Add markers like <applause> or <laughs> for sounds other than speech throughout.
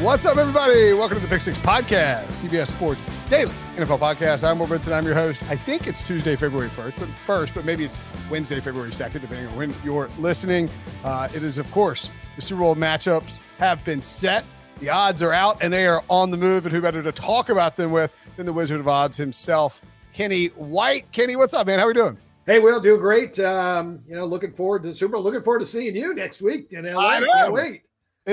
What's up, everybody? Welcome to the Pick Six Podcast, CBS Sports Daily NFL Podcast. I'm Will Brinson. I'm your host. I think it's Tuesday, February 1st, but first, but maybe it's Wednesday, February 2nd, depending on when you're listening. Uh, it is, of course, the Super Bowl matchups have been set. The odds are out and they are on the move. And who better to talk about them with than the Wizard of Odds himself, Kenny White. Kenny, what's up, man? How are we doing? Hey, Will, doing great. Um, you know, looking forward to the Super Bowl. Looking forward to seeing you next week in LA. I know. Can't wait.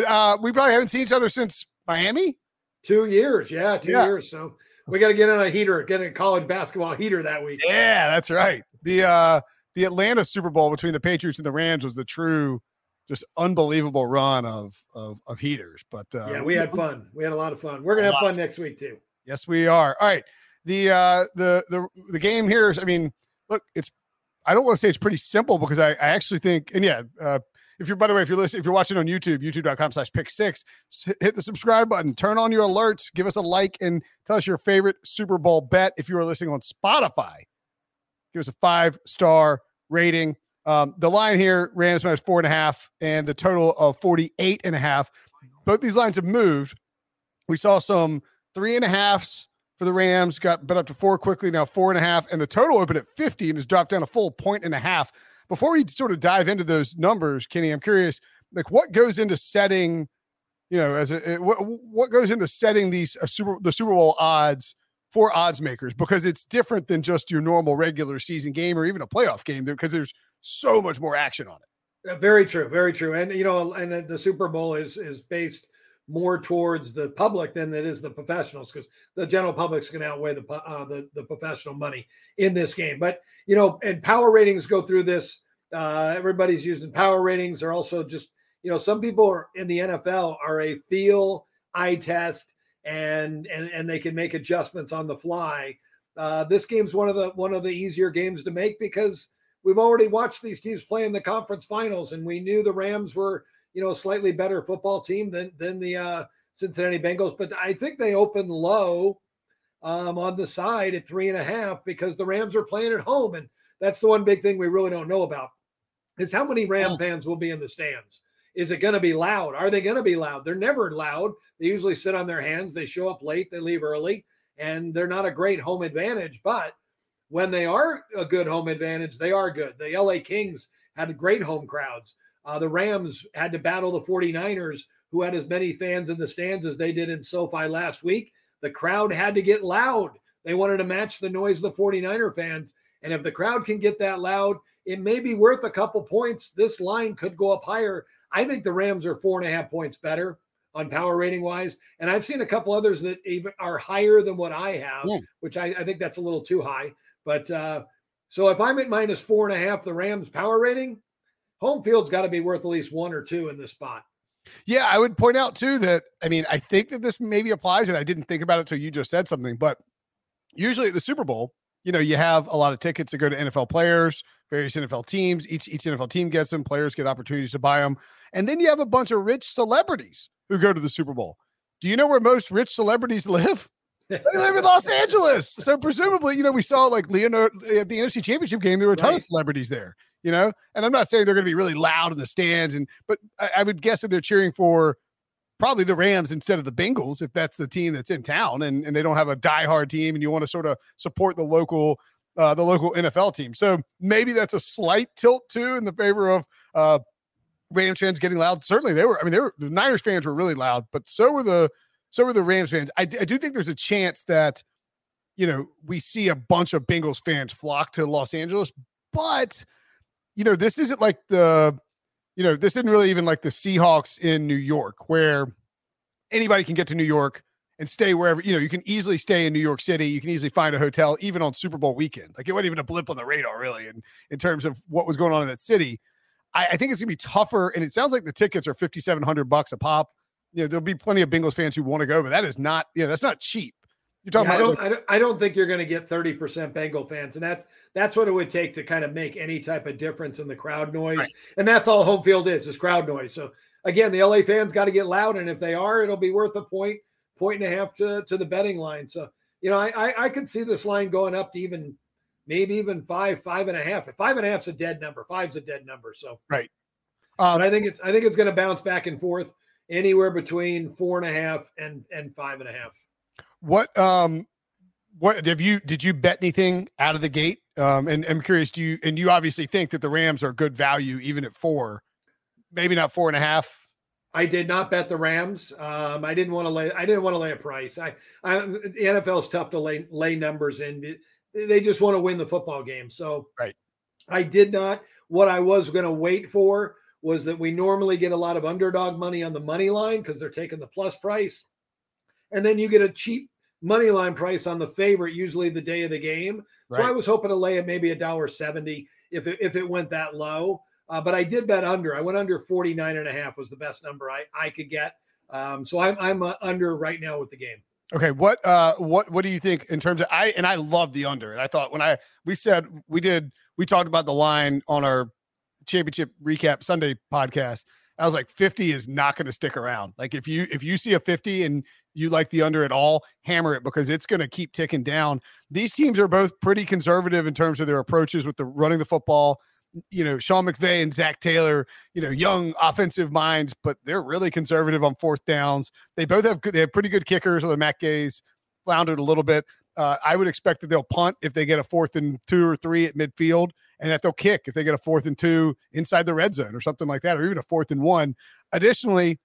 Uh, we probably haven't seen each other since Miami. Two years, yeah, two yeah. years. So we got to get on a heater, get a college basketball heater that week. Yeah, that's right. The uh, the Atlanta Super Bowl between the Patriots and the Rams was the true, just unbelievable run of of, of heaters. But uh, yeah, we had fun. We had a lot of fun. We're gonna have fun next week too. Yes, we are. All right. The uh, the the the game here is. I mean, look, it's. I don't want to say it's pretty simple because I, I actually think, and yeah, uh, if you're, by the way, if you're listening, if you're watching on YouTube, youtube.com slash pick six, hit the subscribe button, turn on your alerts, give us a like, and tell us your favorite Super Bowl bet. If you are listening on Spotify, give us a five star rating. Um, the line here, Rams minus four and a half, and the total of 48 and a half. Both these lines have moved. We saw some three and a halves for the Rams, got bet up to four quickly, now four and a half, and the total opened at 50 and has dropped down a full point and a half. Before we sort of dive into those numbers, Kenny, I'm curious, like what goes into setting, you know, as a what, what goes into setting these super the Super Bowl odds for odds makers? Because it's different than just your normal regular season game or even a playoff game because there's so much more action on it. Uh, very true, very true, and you know, and the Super Bowl is is based more towards the public than it is the professionals because the general public's going to outweigh the, uh, the the professional money in this game. But you know, and power ratings go through this. Uh, everybody's using power ratings. They're also just you know some people are in the NFL are a feel eye test and and and they can make adjustments on the fly. Uh, this game's one of the one of the easier games to make because we've already watched these teams play in the conference finals and we knew the Rams were you know, a slightly better football team than than the uh, Cincinnati Bengals. But I think they opened low um, on the side at three and a half because the Rams are playing at home, and that's the one big thing we really don't know about is how many Ram fans will be in the stands. Is it going to be loud? Are they going to be loud? They're never loud. They usually sit on their hands. They show up late. They leave early, and they're not a great home advantage. But when they are a good home advantage, they are good. The LA Kings had great home crowds. Uh, the Rams had to battle the 49ers, who had as many fans in the stands as they did in SoFi last week. The crowd had to get loud. They wanted to match the noise of the 49er fans. And if the crowd can get that loud, it may be worth a couple points. This line could go up higher. I think the Rams are four and a half points better on power rating wise. And I've seen a couple others that even are higher than what I have, yeah. which I, I, think that's a little too high. But uh, so if I'm at minus four and a half, the Rams power rating, home field's got to be worth at least one or two in this spot. Yeah, I would point out too that I mean I think that this maybe applies, and I didn't think about it until you just said something. But usually at the Super Bowl, you know, you have a lot of tickets that go to NFL players, various NFL teams. Each each NFL team gets them. Players get opportunities to buy them, and then you have a bunch of rich celebrities who go to the Super Bowl. Do you know where most rich celebrities <laughs> live? They live in Los Angeles. So presumably, you know, we saw like Leonardo at the NFC Championship game. There were a ton right. of celebrities there you know. And I'm not saying they're going to be really loud in the stands, and but I, I would guess that they're cheering for probably the Rams instead of the Bengals if that's the team that's in town, and and they don't have a diehard team, and you want to sort of support the local. Uh, the local NFL team. So maybe that's a slight tilt too in the favor of uh, Rams fans getting loud. Certainly, they were. I mean, they were the Niners fans were really loud, but so were the so were the Rams fans. I, I do think there's a chance that you know we see a bunch of Bengals fans flock to Los Angeles, but you know, this isn't like the, you know, this isn't really even like the Seahawks in New York where anybody can get to New York and stay wherever you know you can easily stay in New York City. You can easily find a hotel even on Super Bowl weekend. Like it wasn't even a blip on the radar really, in in terms of what was going on in that city. I, I think it's gonna be tougher, and it sounds like the tickets are fifty seven hundred bucks a pop. You know, there'll be plenty of Bengals fans who want to go, but that is not, you know, that's not cheap. You're talking yeah, about. I don't, I don't, I don't. think you're going to get 30% Bengal fans, and that's that's what it would take to kind of make any type of difference in the crowd noise. Right. And that's all home field is, is crowd noise. So again, the LA fans got to get loud, and if they are, it'll be worth a point, point and a half to to the betting line. So you know, I I, I could see this line going up to even maybe even five, five and a half. Five and a half's a dead number. Five's a dead number. So right. Um, but I think it's I think it's going to bounce back and forth anywhere between four and a half and and five and a half. What um what have you did you bet anything out of the gate? Um and I'm curious, do you and you obviously think that the Rams are good value even at four, maybe not four and a half. I did not bet the Rams. Um, I didn't want to lay. I didn't want to lay a price. I, I the NFL is tough to lay lay numbers in. They just want to win the football game. So right. I did not. What I was going to wait for was that we normally get a lot of underdog money on the money line because they're taking the plus price. And then you get a cheap money line price on the favorite, usually the day of the game. Right. So I was hoping to lay it maybe a dollar 70 if it, if it went that low. Uh, but I did bet under. I went under 49 and a half was the best number I, I could get. Um, so I'm, I'm uh, under right now with the game. Okay, what uh what what do you think in terms of I and I love the under and I thought when I we said we did we talked about the line on our championship recap Sunday podcast. I was like, 50 is not going to stick around. Like if you if you see a 50 and you like the under at all, hammer it because it's going to keep ticking down. These teams are both pretty conservative in terms of their approaches with the running the football. You know, Sean McVay and Zac Taylor, you know, young offensive minds, but they're really conservative on fourth downs. They both have good, they have pretty good kickers. Although Matt Gay's floundered a little bit. Uh, I would expect that they'll punt if they get a fourth and two or three at midfield and that they'll kick if they get a fourth and two inside the red zone or something like that, or even a fourth and one. Additionally,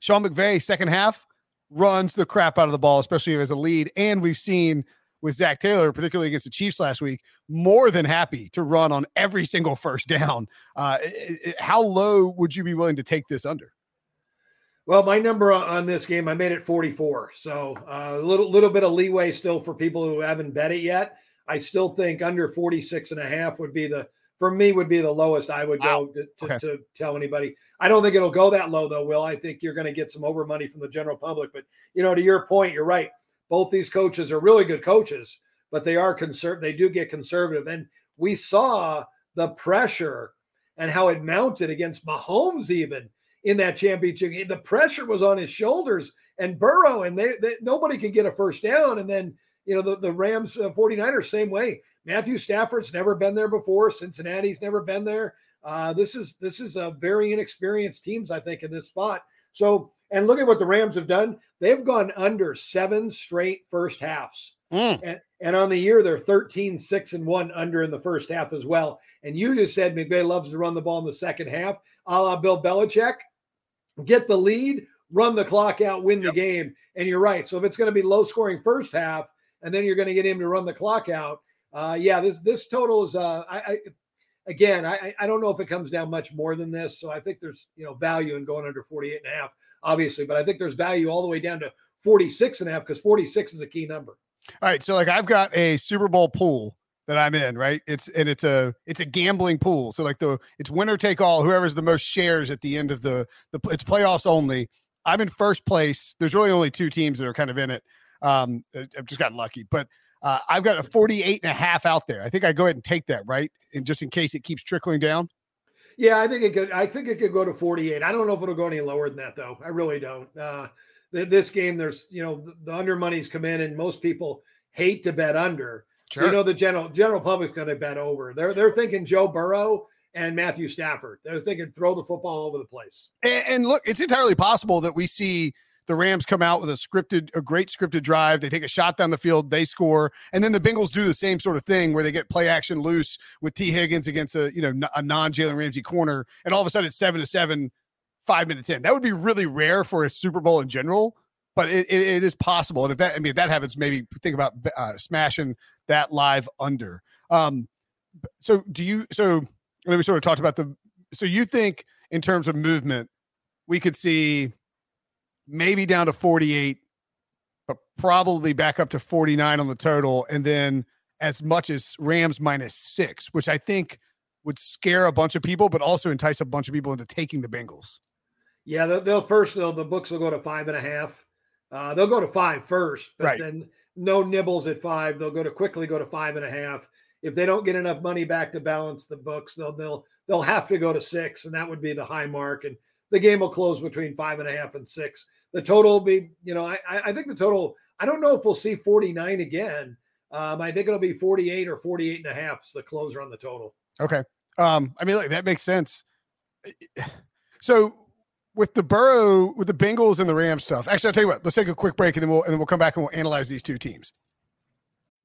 Sean McVay, second half, runs the crap out of the ball, especially as a lead. And we've seen with Zac Taylor, particularly against the Chiefs last week, more than happy to run on every single first down. Uh, it, it, how low would you be willing to take this under? Well, my number on this game, I made it 44. So uh, a little little bit of leeway still for people who haven't bet it yet. I still think under 46 and a half would be the for me would be the lowest I would wow. go to, to, okay. to, tell anybody. I don't think it'll go that low though, Will. I think you're going to get some over money from the general public. But you know, to your point, you're right. Both these coaches are really good coaches, but they are conservative. They do get conservative. And we saw the pressure and how it mounted against Mahomes even in that championship. The pressure was on his shoulders and Burrow, and they, they nobody could get a first down. And then you know, the, the Rams uh, 49ers, same way. Matthew Stafford's never been there before. Cincinnati's never been there. Uh, this is this is a very inexperienced teams, I think, in this spot. So, and look at what the Rams have done. They've gone under seven straight first halves. Mm. And, and on the year, they're 13, 6, and 1 under in the first half as well. And you just said McVay loves to run the ball in the second half, a la Bill Belichick. Get the lead, run the clock out, win yep. the game. And you're right. So if it's going to be low scoring first half, and then you're going to get him to run the clock out. Uh, yeah, this this total is. Uh, I, I again, I I don't know if it comes down much more than this. So I think there's you know value in going under 48 and a half, obviously, but I think there's value all the way down to 46 and a half because 46 is a key number. All right, so like I've got a Super Bowl pool that I'm in, right? It's and it's a it's a gambling pool. So like the it's winner take all. Whoever's the most shares at the end of the the it's playoffs only. I'm in first place. There's really only two teams that are kind of in it. Um, I've just gotten lucky, but uh, I've got a 48 and a half out there. I think I go ahead and take that, right? And just in case it keeps trickling down. Yeah, I think it could. I think it could go to 48. I don't know if it'll go any lower than that, though. I really don't. Uh, this game, there's you know the, the under money's come in, and most people hate to bet under. Sure. So, you know the general general public's going to bet over. They're they're thinking Joe Burrow and Matthew Stafford. They're thinking throw the football all over the place. And, and look, it's entirely possible that we see the Rams come out with a scripted, a great scripted drive. They take a shot down the field, they score, and then the Bengals do the same sort of thing where they get play action loose with Tee Higgins against a you know a non Jalen Ramsey corner, and all of a sudden it's seven to seven, five minutes in. That would be really rare for a Super Bowl in general, but it, it, it is possible. And if that, I mean, if that happens, maybe think about uh, smashing that live under. Um, so do you? So we sort of talked about the. So you think in terms of movement, we could see maybe down to 48 but probably back up to 49 on the total, and then as much as Rams minus six, which I think would scare a bunch of people, but also entice a bunch of people into taking the Bengals. Yeah, they'll, they'll first they'll, the books will go to five and a half. Uh, they'll go to five first, but Right. then no nibbles at five. They'll go to quickly go to five and a half. If they don't get enough money back to balance the books, they'll they'll they'll have to go to six, and that would be the high mark. And the game will close between five and a half and six. The total will be, you know, I I think the total. I don't know if we'll see forty nine again. Um, I think it'll be forty eight or 48 and a half. is the closer on the total. Okay. Um, I mean, like that makes sense. <sighs> So with the Burrow, with the Bengals and the Rams stuff, actually, I'll tell you what. Let's take a quick break and then we'll and then we'll come back and we'll analyze these two teams.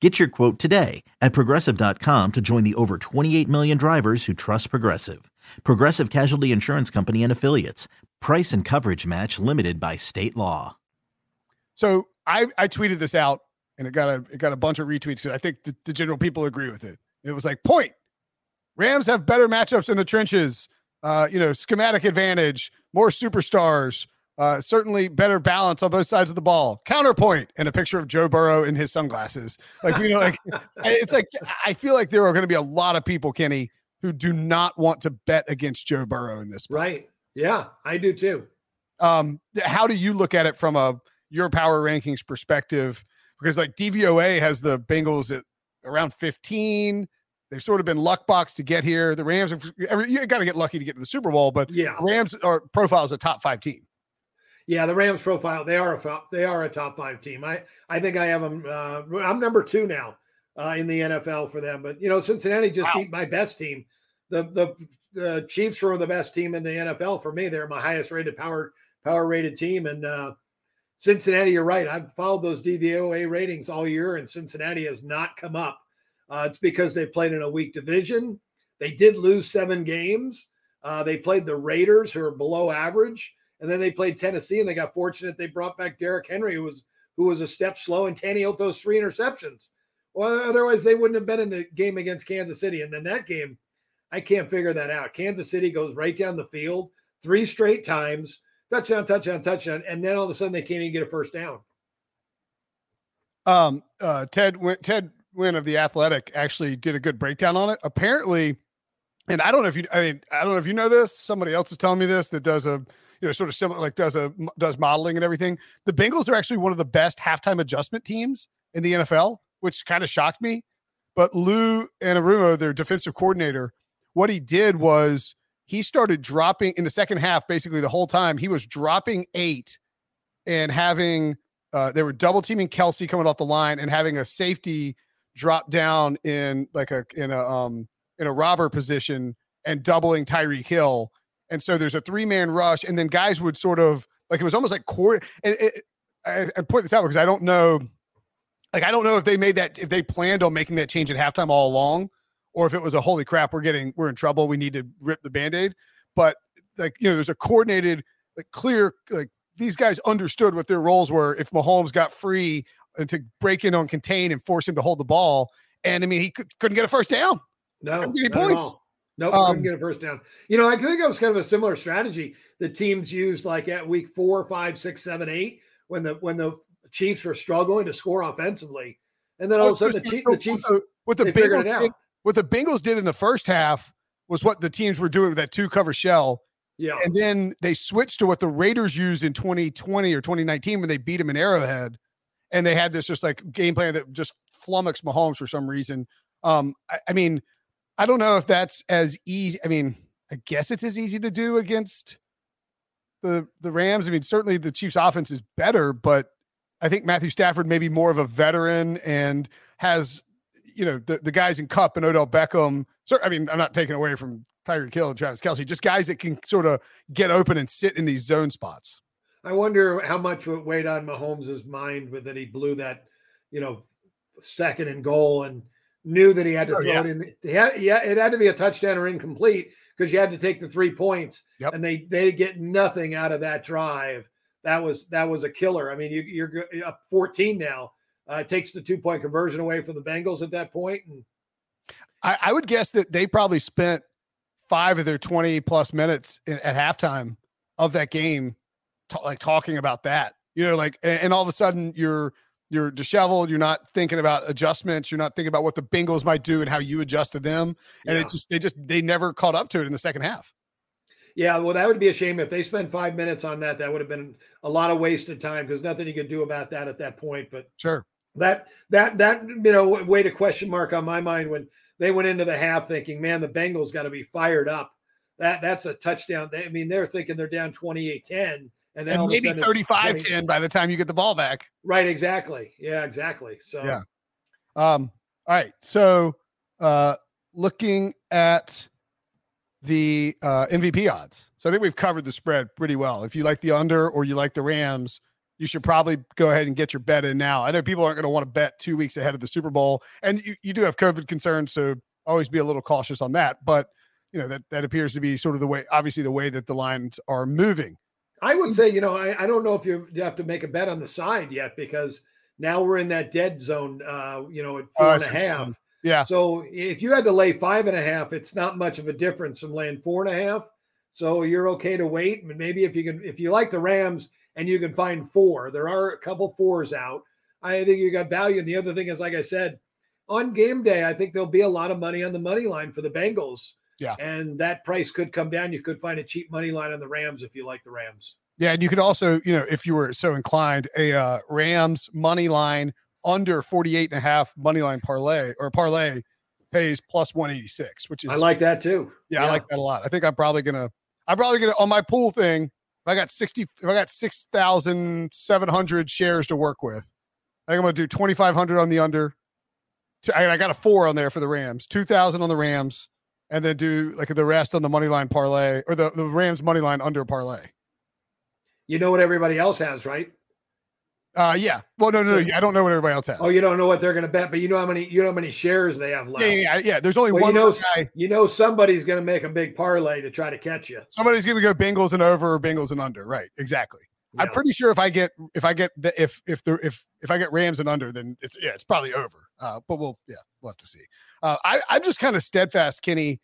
Get your quote today at progressive.com to join the over 28 million drivers who trust Progressive. Progressive Casualty Insurance Company and Affiliates. Price and coverage match limited by state law. So I, I tweeted this out and it got a it got a bunch of retweets because I think the, the general people agree with it. It was like point. Rams have better matchups in the trenches. Uh, you know, schematic advantage, more superstars, uh, certainly better balance on both sides of the ball. Counterpoint and a picture of Joe Burrow in his sunglasses. Like you know, like <laughs> it's like I feel like there are going to be a lot of people, Kenny, who do not want to bet against Joe Burrow in this. spot. Right? Yeah, I do too. Um, how do you look at it from a your power rankings perspective? Because like DVOA has the Bengals at around 15. They've sort of been luck box to get here. The Rams, have, you got to get lucky to get to the Super Bowl, but Yeah, Rams are profile as a top five team. Yeah. The Rams profile they are a they are a top five team. I I think I have them. Uh, I'm number two now uh, in the NFL for them. But you know, Cincinnati just Wow. beat my best team. The the the Chiefs were the best team in the NFL for me. They're my highest rated power power rated team. And uh, Cincinnati, you're right. I've followed those DVOA ratings all year, and Cincinnati has not come up. Uh, it's because they played in a weak division. They did lose seven games. Uh, they played the Raiders, who are below average, and then they played Tennessee, and they got fortunate. They brought back Derrick Henry, who was who was a step slow, and Tannehill throws three interceptions. Well, otherwise they wouldn't have been in the game against Kansas City. And then that game, I can't figure that out. Kansas City goes right down the field three straight times, touchdown, touchdown, touchdown, and then all of a sudden they can't even get a first down. Um, uh, Ted Win- Ted Nguyen of the Athletic actually did a good breakdown on it. Apparently, and I don't know if you, I mean, I don't know if you know this. Somebody else is telling me this that does a, you know, sort of similar, like does a does modeling and everything. The Bengals are actually one of the best halftime adjustment teams in the NFL, which kind of shocked me. But Lou Anarumo, their defensive coordinator, what he did was he started dropping in the second half, basically the whole time. He was dropping eight and having uh, they were double teaming Kelce coming off the line and having a safety drop down in like a in a um in a robber position and doubling Tyreek Hill. And so there's a three man rush, and then guys would sort of like it was almost like core. And it, I, I point this out because I don't know, like I don't know if they made that if they planned on making that change at halftime all along, or if it was a holy crap, we're getting we're in trouble, we need to rip the band aid. But like you know, there's a coordinated, like clear, like these guys understood what their roles were. If Mahomes got free and to break in on contain and force him to hold the ball. And I mean, he could, couldn't get a first down. No, not points. Nope, Um, couldn't get a first down. You know, I think it was kind of a similar strategy the teams used like at week four, five, six, seven, eight, when the when the Chiefs were struggling to score offensively. And then all of a sudden the, So- Chief, the Chiefs what the, what the Bengals it out. did, what the Bengals did in the first half was what the teams were doing with that two cover shell. Yeah. And then they switched to what the Raiders used in 2020 or 2019 when they beat them in Arrowhead. And they had this just like game plan that just flummoxed Mahomes for some reason. Um, I, I mean, I don't know if that's as easy. I mean, I guess it's as easy to do against the the Rams. I mean, certainly the Chiefs' offense is better, but I think Matthew Stafford may be more of a veteran and has, you know, the, the guys in Kupp and Odell Beckham. So, I mean, I'm not taking away from Tyreek Hill and Travis Kelce, just guys that can sort of get open and sit in these zone spots. I wonder how much it weighed on Mahomes' mind with that he blew that, you know, second and goal and knew that he had to Oh, throw yeah. it in. He had, yeah, it had to be a touchdown or incomplete because you had to take the three points, Yep. and they they get nothing out of that drive. That was that was a killer. I mean, you, you're up 14 now. Uh, it takes the two point conversion away from the Bengals at that point, and I, I would guess that they probably spent five of their 20 plus minutes in, at halftime of that game, ta- like talking about that, you know, like, and, and all of a sudden you're, you're disheveled. You're not thinking about adjustments. You're not thinking about what the Bengals might do and how you adjust to them. And yeah. it just, they just, they never caught up to it in the second half. Yeah, well, that would be a shame if they spent five minutes on that. That would have been a lot of wasted time because nothing you could do about that at that point. But Sure. that that that you know way to question mark on my mind when they went into the half thinking, man, the Bengals got to be fired up. That that's a touchdown. They, I mean, they're thinking they're down 28-10. And, then And maybe sudden 35 20 10 by the time you get the ball back. Right, exactly. Yeah, exactly. So Yeah. Um, all right. So uh looking at the uh MVP odds. So I think we've covered the spread pretty well. If you like the under or you like the Rams, you should probably go ahead and get your bet in now. I know people aren't going to want to bet two weeks ahead of the Super Bowl, and you, you do have COVID concerns, so always be a little cautious on that. But you know that that appears to be sort of the way, obviously, the way that the lines are moving. I would say, you know, I, I don't know if you have to make a bet on the side yet because now we're in that dead zone, uh, you know, at Oh, four I and a half. Yeah, So if you had to lay five and a half, it's not much of a difference from laying four and a half. So you're okay to wait. And maybe if you can, if you like the Rams and you can find four, there are a couple fours out. I think you got value. And the other thing is, like I said, on game day, I think there'll be a lot of money on the money line for the Bengals. Yeah. And that price could come down. You could find a cheap money line on the Rams if you like the Rams. Yeah, and you could also, you know, if you were so inclined, a uh, Rams money line under 48 and a half money line parlay or parlay pays plus 186, which is I like that too. yeah, I like that a lot. I think I'm probably gonna I'm probably gonna on my pool thing, if I got 60 if I got 6,700 shares to work with, I think I'm gonna do 2,500 on the under. I I got a four on there for the Rams, 2,000 on the Rams, and then do like the rest on the money line parlay or the, the Rams money line under parlay. You know what everybody else has, right? Uh, yeah. Well, no, no, no. I don't know what everybody else has. Oh, you don't know what they're going to bet, but you know how many you know how many shares they have left. yeah, yeah, yeah, yeah. There's only Well, one you know, guy. you know somebody's going to make a big parlay to try to catch you. Somebody's going to go Bengals and over or Bengals and under. Right. Exactly. I'm pretty sure if I get if I get the if if the if if I get Rams and under, then it's yeah, it's probably over. Uh, but we'll yeah, we'll have to see. Uh, I I'm just kind of steadfast, Kenny.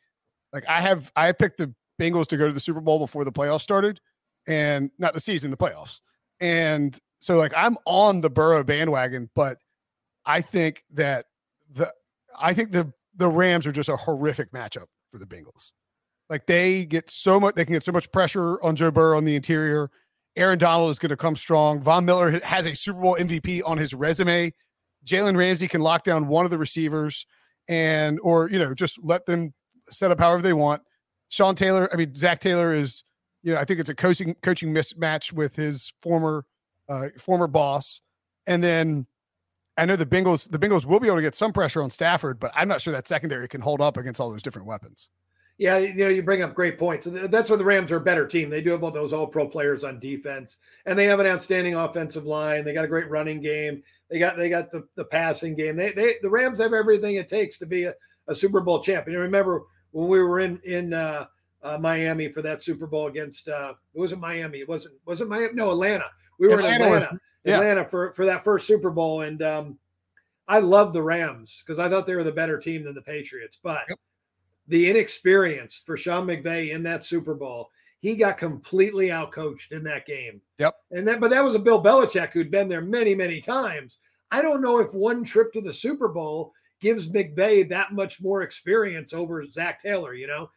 Like I have I picked the Bengals to go to the Super Bowl before the playoffs started, and not the season, the playoffs. And so like I'm on the Burrow bandwagon, but I think that the I think the the Rams are just a horrific matchup for the Bengals. Like they get so much, they can get so much pressure on Joe Burrow on the interior. Aaron Donald is going to come strong. Von Miller has a Super Bowl MVP on his resume. Jalen Ramsey can lock down one of the receivers and, or, you know, just let them set up however they want. Sean Taylor, I mean, Zac Taylor is, you know, I think it's a coaching coaching mismatch with his former uh, former boss. And then I know the Bengals, the Bengals will be able to get some pressure on Stafford, but I'm not sure that secondary can hold up against all those different weapons. Yeah, you know, you bring up great points. That's where the Rams are a better team. They do have all those all pro players on defense, and they have an outstanding offensive line. They got a great running game. They got they got the, the passing game. They they the Rams have everything it takes to be a, a Super Bowl champion. Remember when we were in in uh, uh, Miami for that Super Bowl against uh, it wasn't Miami. It wasn't wasn't Miami. No, Atlanta. We were Atlanta in Atlanta, was, yeah. Atlanta for for that first Super Bowl, and um, I love the Rams because I thought they were the better team than the Patriots. But yep. the inexperience for Sean McVay in that Super Bowl, he got completely outcoached in that game. Yep. And that, but that was a Bill Belichick who'd been there many, many times. I don't know if one trip to the Super Bowl gives McVay that much more experience over Zac Taylor, you know,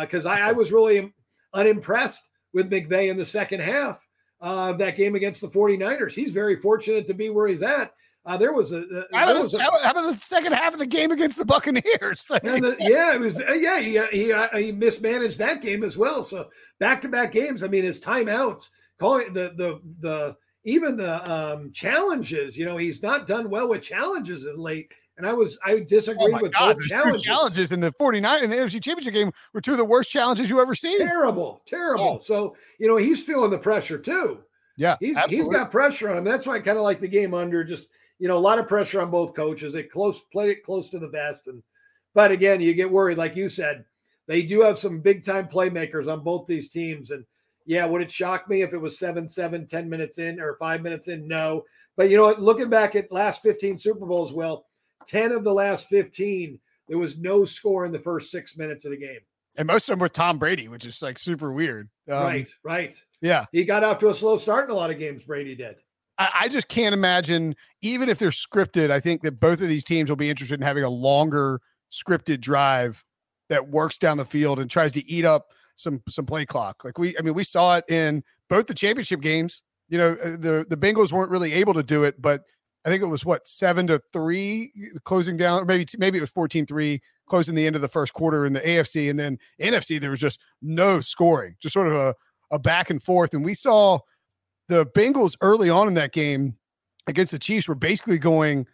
because uh, I, I, was really unimpressed with McVay in the second half of that game against the 49ers. He's very fortunate to be where he's at. Uh, there was a, uh, how, about the, about the, second half of the game against the Buccaneers? <laughs> the, yeah, it was. Uh, yeah, he he, uh, he mismanaged that game as well. So back to back games. I mean, his timeouts, calling the the the even the um, challenges. You know, he's not done well with challenges in late. And I was I disagree oh with God, both challenges. challenges in the 49 in the NFC Championship game were two of the worst challenges you ever seen. Terrible, terrible. Oh. So you know he's feeling the pressure too. Yeah, he's absolutely. he's got pressure on him. That's why I kind of like the game under. Just you know, a lot of pressure on both coaches. They close played it close to the vest, and but again, you get worried, like you said. They do have some big time playmakers on both these teams, and yeah, would it shock me if it was seven, seven, 10 minutes in or five minutes in? No. But you know what? Looking back at last 15 Super Bowls, well, 10 of the last 15, there was no score in the first six minutes of the game. And most of them were Tom Brady, which is like super weird. Um, right, right. Yeah. He got off to a slow start in a lot of games, Brady did. I, I just can't imagine, even if they're scripted, I think that both of these teams will be interested in having a longer scripted drive that works down the field and tries to eat up some some play clock. Like we, I mean, we saw it in both the championship games. You know, uh, the the Bengals weren't really able to do it, but I think it was what seven to three closing down, or maybe maybe it was 14-3 closing the end of the first quarter in the AFC, and then NFC there was just no scoring, just sort of a a back and forth. And we saw the Bengals early on in that game against the Chiefs were basically going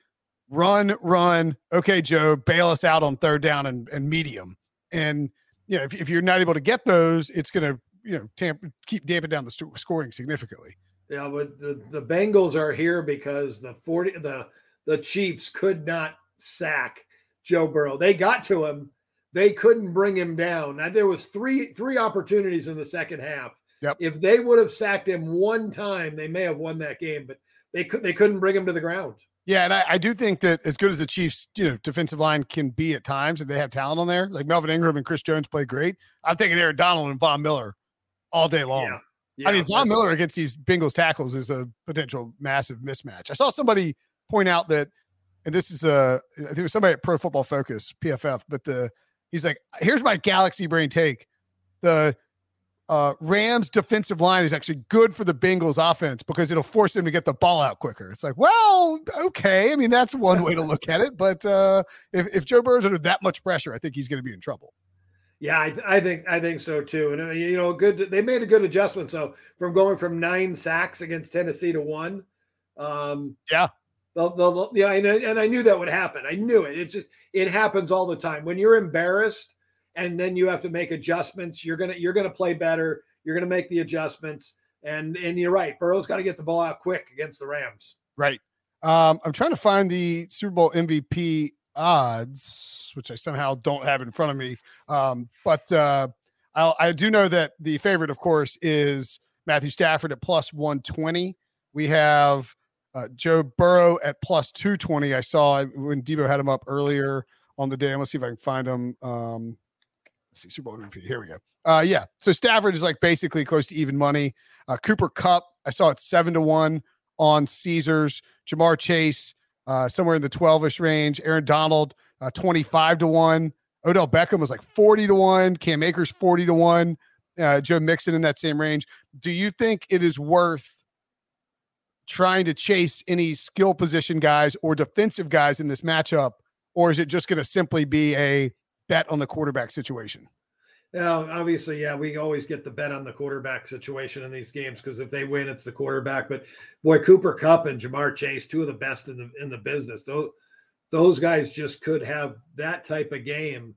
run, run. Okay, Joe, bail us out on third down and, and medium. And you know, if, if you're not able to get those, it's going to you know tamp keep damping down the st- scoring significantly. Yeah, but the the Bengals are here because the forty the the Chiefs could not sack Joe Burrow. They got to him, they couldn't bring him down. Now there was three three opportunities in the second half. Yep. If they would have sacked him one time, they may have won that game, but they could they couldn't bring him to the ground. Yeah, and I, I, do think that as good as the Chiefs, you know, defensive line can be at times, and they have talent on there, like Melvin Ingram and Chris Jones play great. I'm taking Aaron Donald and Von Miller all day long. Yeah. Yeah, I mean, Von Miller against these Bengals tackles is a potential massive mismatch. I saw somebody point out that, and this is a, I think it was somebody at Pro Football Focus, PFF, but the, he's like, here's my galaxy brain take. The uh, Rams defensive line is actually good for the Bengals offense because it'll force them to get the ball out quicker. It's like, well, okay. I mean, that's one way to <laughs> look at it. But uh, if, if Joe Burrow's under that much pressure, I think he's going to be in trouble. Yeah, I, I, think I think so too. And uh, you know, good. They made a good adjustment. So from going from nine sacks against Tennessee to one. Um, yeah. They'll, they'll, yeah, and, and I knew that would happen. I knew it. It's just it happens all the time when you're embarrassed and then you have to make adjustments. You're gonna you're gonna play better. You're gonna make the adjustments. And and you're right. Burrow's got to get the ball out quick against the Rams. Right. Um, I'm trying to find the Super Bowl MVP odds, which I somehow don't have in front of me. Um, but uh, i do know that the favorite, of course, is Matthew Stafford at plus 120. We have uh, Joe Burrow at plus 220. I saw when Debo had him up earlier on the day. I'm gonna see if I can find him. Um, Let's see, Super Bowl MVP. Here we go. Uh, yeah. So Stafford is like basically close to even money. Uh, Cooper Kupp, I saw it seven to one on Caesars. Ja'Marr Chase, uh, somewhere in the 12 ish range. Aaron Donald, uh, 25 to one. Odell Beckham was like 40 to one. Cam Akers, 40 to one. Uh, Joe Mixon in that same range. Do you think it is worth trying to chase any skill position guys or defensive guys in this matchup? Or is it just going to simply be a bet on the quarterback situation? Now, obviously, yeah, we always get the bet on the quarterback situation in these games because if they win, it's the quarterback. But boy, Cooper Kupp and Ja'Marr Chase, two of the best in the in the business. Those those guys just could have that type of game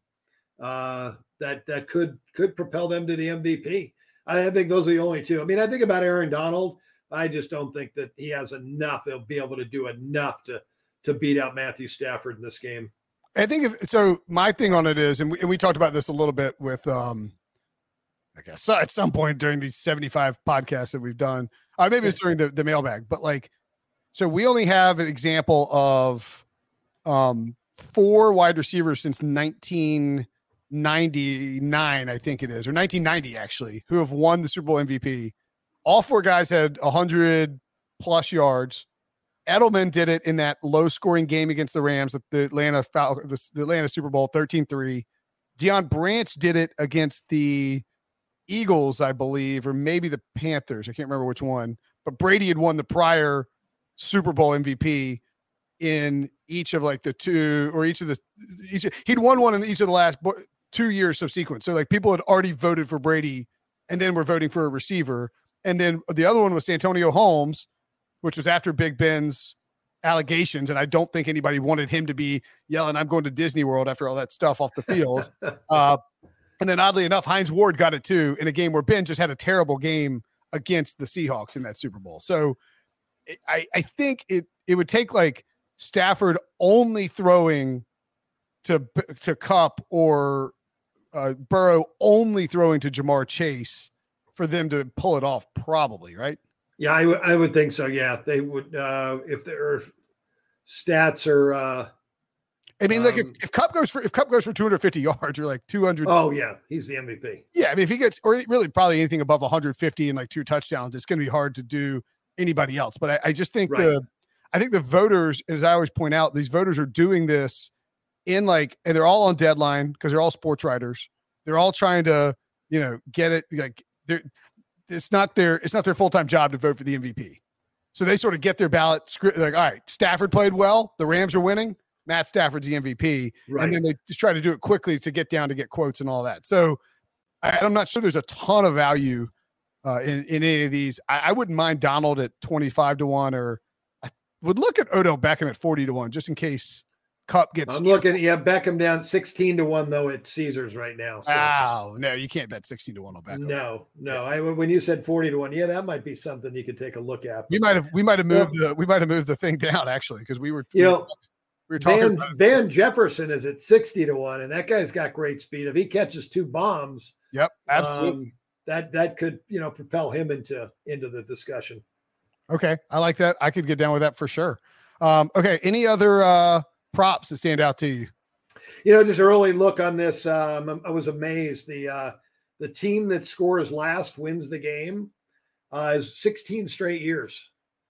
uh, that that could could propel them to the MVP. I think those are the only two. I mean, I think about Aaron Donald. I just don't think that he has enough. He'll be able to do enough to to beat out Matthew Stafford in this game. I think if so, my thing on it is, and we, and we talked about this a little bit with um, I guess so <laughs> at some point during these 75 podcasts that we've done. Uh, maybe it's during the, the mailbag, but like, so we only have an example of um, four wide receivers since 1999, I think it is, or 1990 actually, who have won the Super Bowl MVP. All four guys had 100 plus yards. Edelman did it in that low scoring game against the Rams, the Atlanta Fal- the, the Atlanta Super Bowl 13 3. Deion Branch did it against the Eagles, I believe, or maybe the Panthers. I can't remember which one. But Brady had won the prior Super Bowl MVP in each of like the two or each of the each he'd won one in each of the last two years subsequent. So like people had already voted for Brady and then were voting for a receiver. And then the other one was Santonio Holmes, which was after Big Ben's allegations. And I don't think anybody wanted him to be yelling, I'm going to Disney World after all that stuff off the field. <laughs> uh, and then oddly enough, Hines Ward got it too in a game where Ben just had a terrible game against the Seahawks in that Super Bowl. So I, I think it it would take like Stafford only throwing to to Kupp or uh, Burrow only throwing to Ja'Marr Chase for them to pull it off, probably, right? Yeah, I, w- I would think so. Yeah, they would uh, if their stats are. Uh, I mean, like if, um, if Kupp goes for if Kupp goes for 250 yards or like 200. Oh yeah, he's the MVP. Yeah, I mean, if he gets or really probably anything above 150 and like two touchdowns, it's going to be hard to do anybody else. But I, I just think right. the I think the voters, as I always point out, these voters are doing this in like, and they're all on deadline because they're all sports writers. They're all trying to, you know, get it like they're it's not their it's not their full-time job to vote for the MVP. So they sort of get their ballot like, all right, Stafford played well, the Rams are winning, Matt Stafford's the MVP. Right. And then they just try to do it quickly to get down to get quotes and all that. So I, am not sure there's a ton of value uh, in, in any of these. I, I, wouldn't mind Donald at 25 to 1 or I would look at Odell Beckham at 40 to 1 just in case Kupp gets. I'm looking. Yeah, Beckham down 16 to one though at Caesars right now. So. Oh no, you can't bet 16 to one on Beckham. No, no. I when you said 40 to one, yeah, that might be something you could take a look at. We might have we might have moved the we might have moved the thing down actually because we were you we know. we were talking Van, Van Jefferson is at 60 to 1, and that guy's got great speed. If he catches two bombs, yep, absolutely. Um, that that could you know propel him into into the discussion. Okay, I like that. I could get down with that for sure. Um, okay, any other uh props that stand out to you? You know, just early look on this. Um, I was amazed. The uh, the team that scores last wins the game. Uh, is 16 straight years.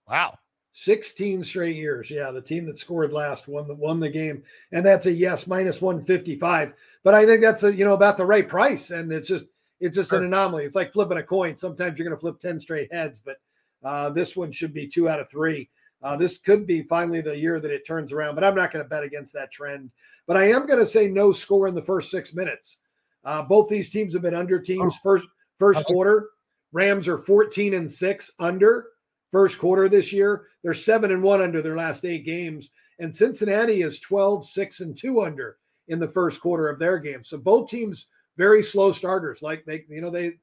Wow. 16 straight years. Yeah, the team that scored last won the won the game, and that's a yes minus 155. But I think that's a you know about the right price, and it's just it's just sure. an anomaly. It's like flipping a coin. Sometimes you're going to flip 10 straight heads, but uh, this one should be two out of three. Uh, this could be finally the year that it turns around, but I'm not going to bet against that trend. But I am going to say no score in the first six minutes. Uh, both these teams have been under teams oh. first first quarter. Rams are 14 and six under first quarter this year. They're seven and one under their last eight games, and Cincinnati is 12 six and two under in the first quarter of their game. So both teams very slow starters. Like they, you know, they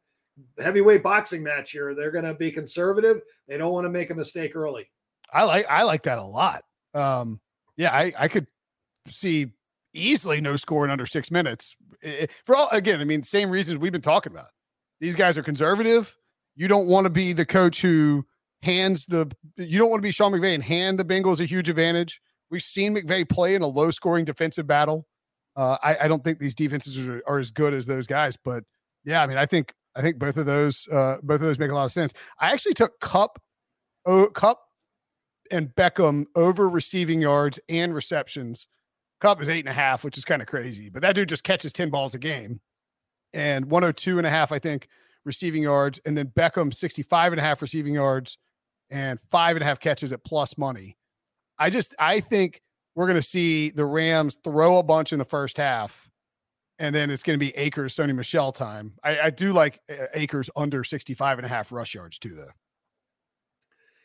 heavyweight boxing match here. They're going to be conservative. They don't want to make a mistake early. I like I like that a lot. Um, yeah, I I could see easily no score in under six minutes. For all again, I mean, same reasons we've been talking about. These guys are conservative. You don't want to be the coach who hands the. You don't want to be Sean McVay and hand the Bengals a huge advantage. We've seen McVay play in a low scoring defensive battle. Uh, I, I, don't think these defenses are, are, as good as those guys, but yeah, I mean, I think I think both of those uh, both of those make a lot of sense. I actually took Kupp, oh, Kupp and Beckham over receiving yards and receptions. Kupp is eight and a half, which is kind of crazy, but that dude just catches 10 balls a game and 102 and a half, I think, receiving yards. And then Beckham, 65 and a half receiving yards and five and a half catches at plus money. I just, I think we're going to see the Rams throw a bunch in the first half and then it's going to be Akers, Sony Michel time. I, I do like uh, Akers under 65 and a half rush yards too, though.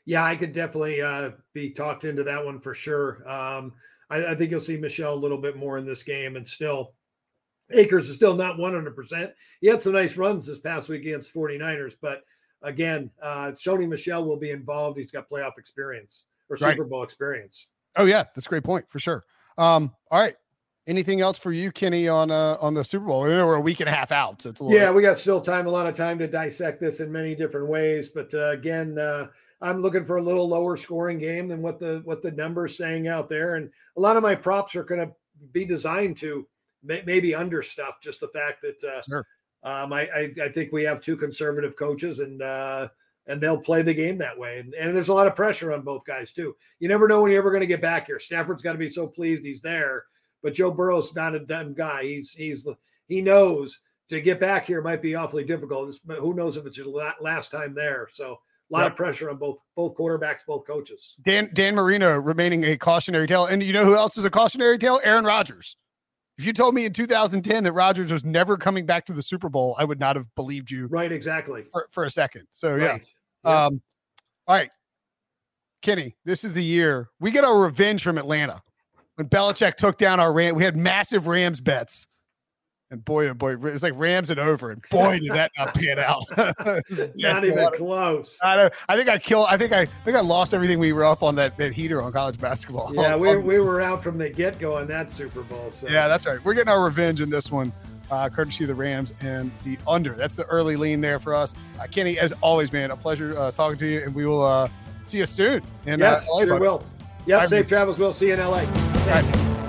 Yeah, I could definitely uh, be talked into that one for sure. Um, I, I, think you'll see Michel a little bit more in this game, and still, Akers is still not 100%. He had some nice runs this past week against 49ers, but again, uh, Sony Michel will be involved. He's got playoff experience or Super right. Bowl experience. Oh, yeah, that's a great point for sure. Um, all right. Anything else for you, Kenny, on uh, on the Super Bowl? We're a week and a half out, so it's a little yeah. We got still time, a lot of time to dissect this in many different ways. But uh, again, uh, I'm looking for a little lower scoring game than what the what the numbers saying out there, and a lot of my props are going to be designed to may, maybe under stuff. Just the fact that uh, sure. um, I, I, I think we have two conservative coaches, and uh, and they'll play the game that way. And, and there's a lot of pressure on both guys too. You never know when you're ever going to get back here. Stafford's got to be so pleased he's there but Joe Burrow's not a dumb guy. He's he's he knows to get back here might be awfully difficult. But who knows if it's your last time there? So a lot yep. of pressure on both both quarterbacks, both coaches. Dan Dan Marino remaining a cautionary tale, and you know who else is a cautionary tale? Aaron Rodgers. If you told me in 2010 that Rodgers was never coming back to the Super Bowl, I would not have believed you. Right, exactly. For, for a second. So right. yeah. Um, all right, Kenny, this is the year we get our revenge from Atlanta when Belichick took down our Ram, we had massive Rams bets. And boy, oh boy, it's like Rams and over. And boy, did that not pan out. <laughs> <laughs> not even close. I, I think I killed. I think I, I think I lost everything we were up on that, that heater on college basketball. <laughs> Yeah, we, we were out from the get go in that Super Bowl. So. Yeah, that's right. We're getting our revenge in this one, uh, courtesy of the Rams and the under. That's the early lean there for us. Uh, Kenny, as always, man, a pleasure uh, talking to you, and we will uh, see you soon. And yes, uh, sure will. Yep, safe travels. We'll see you in LA. Thanks.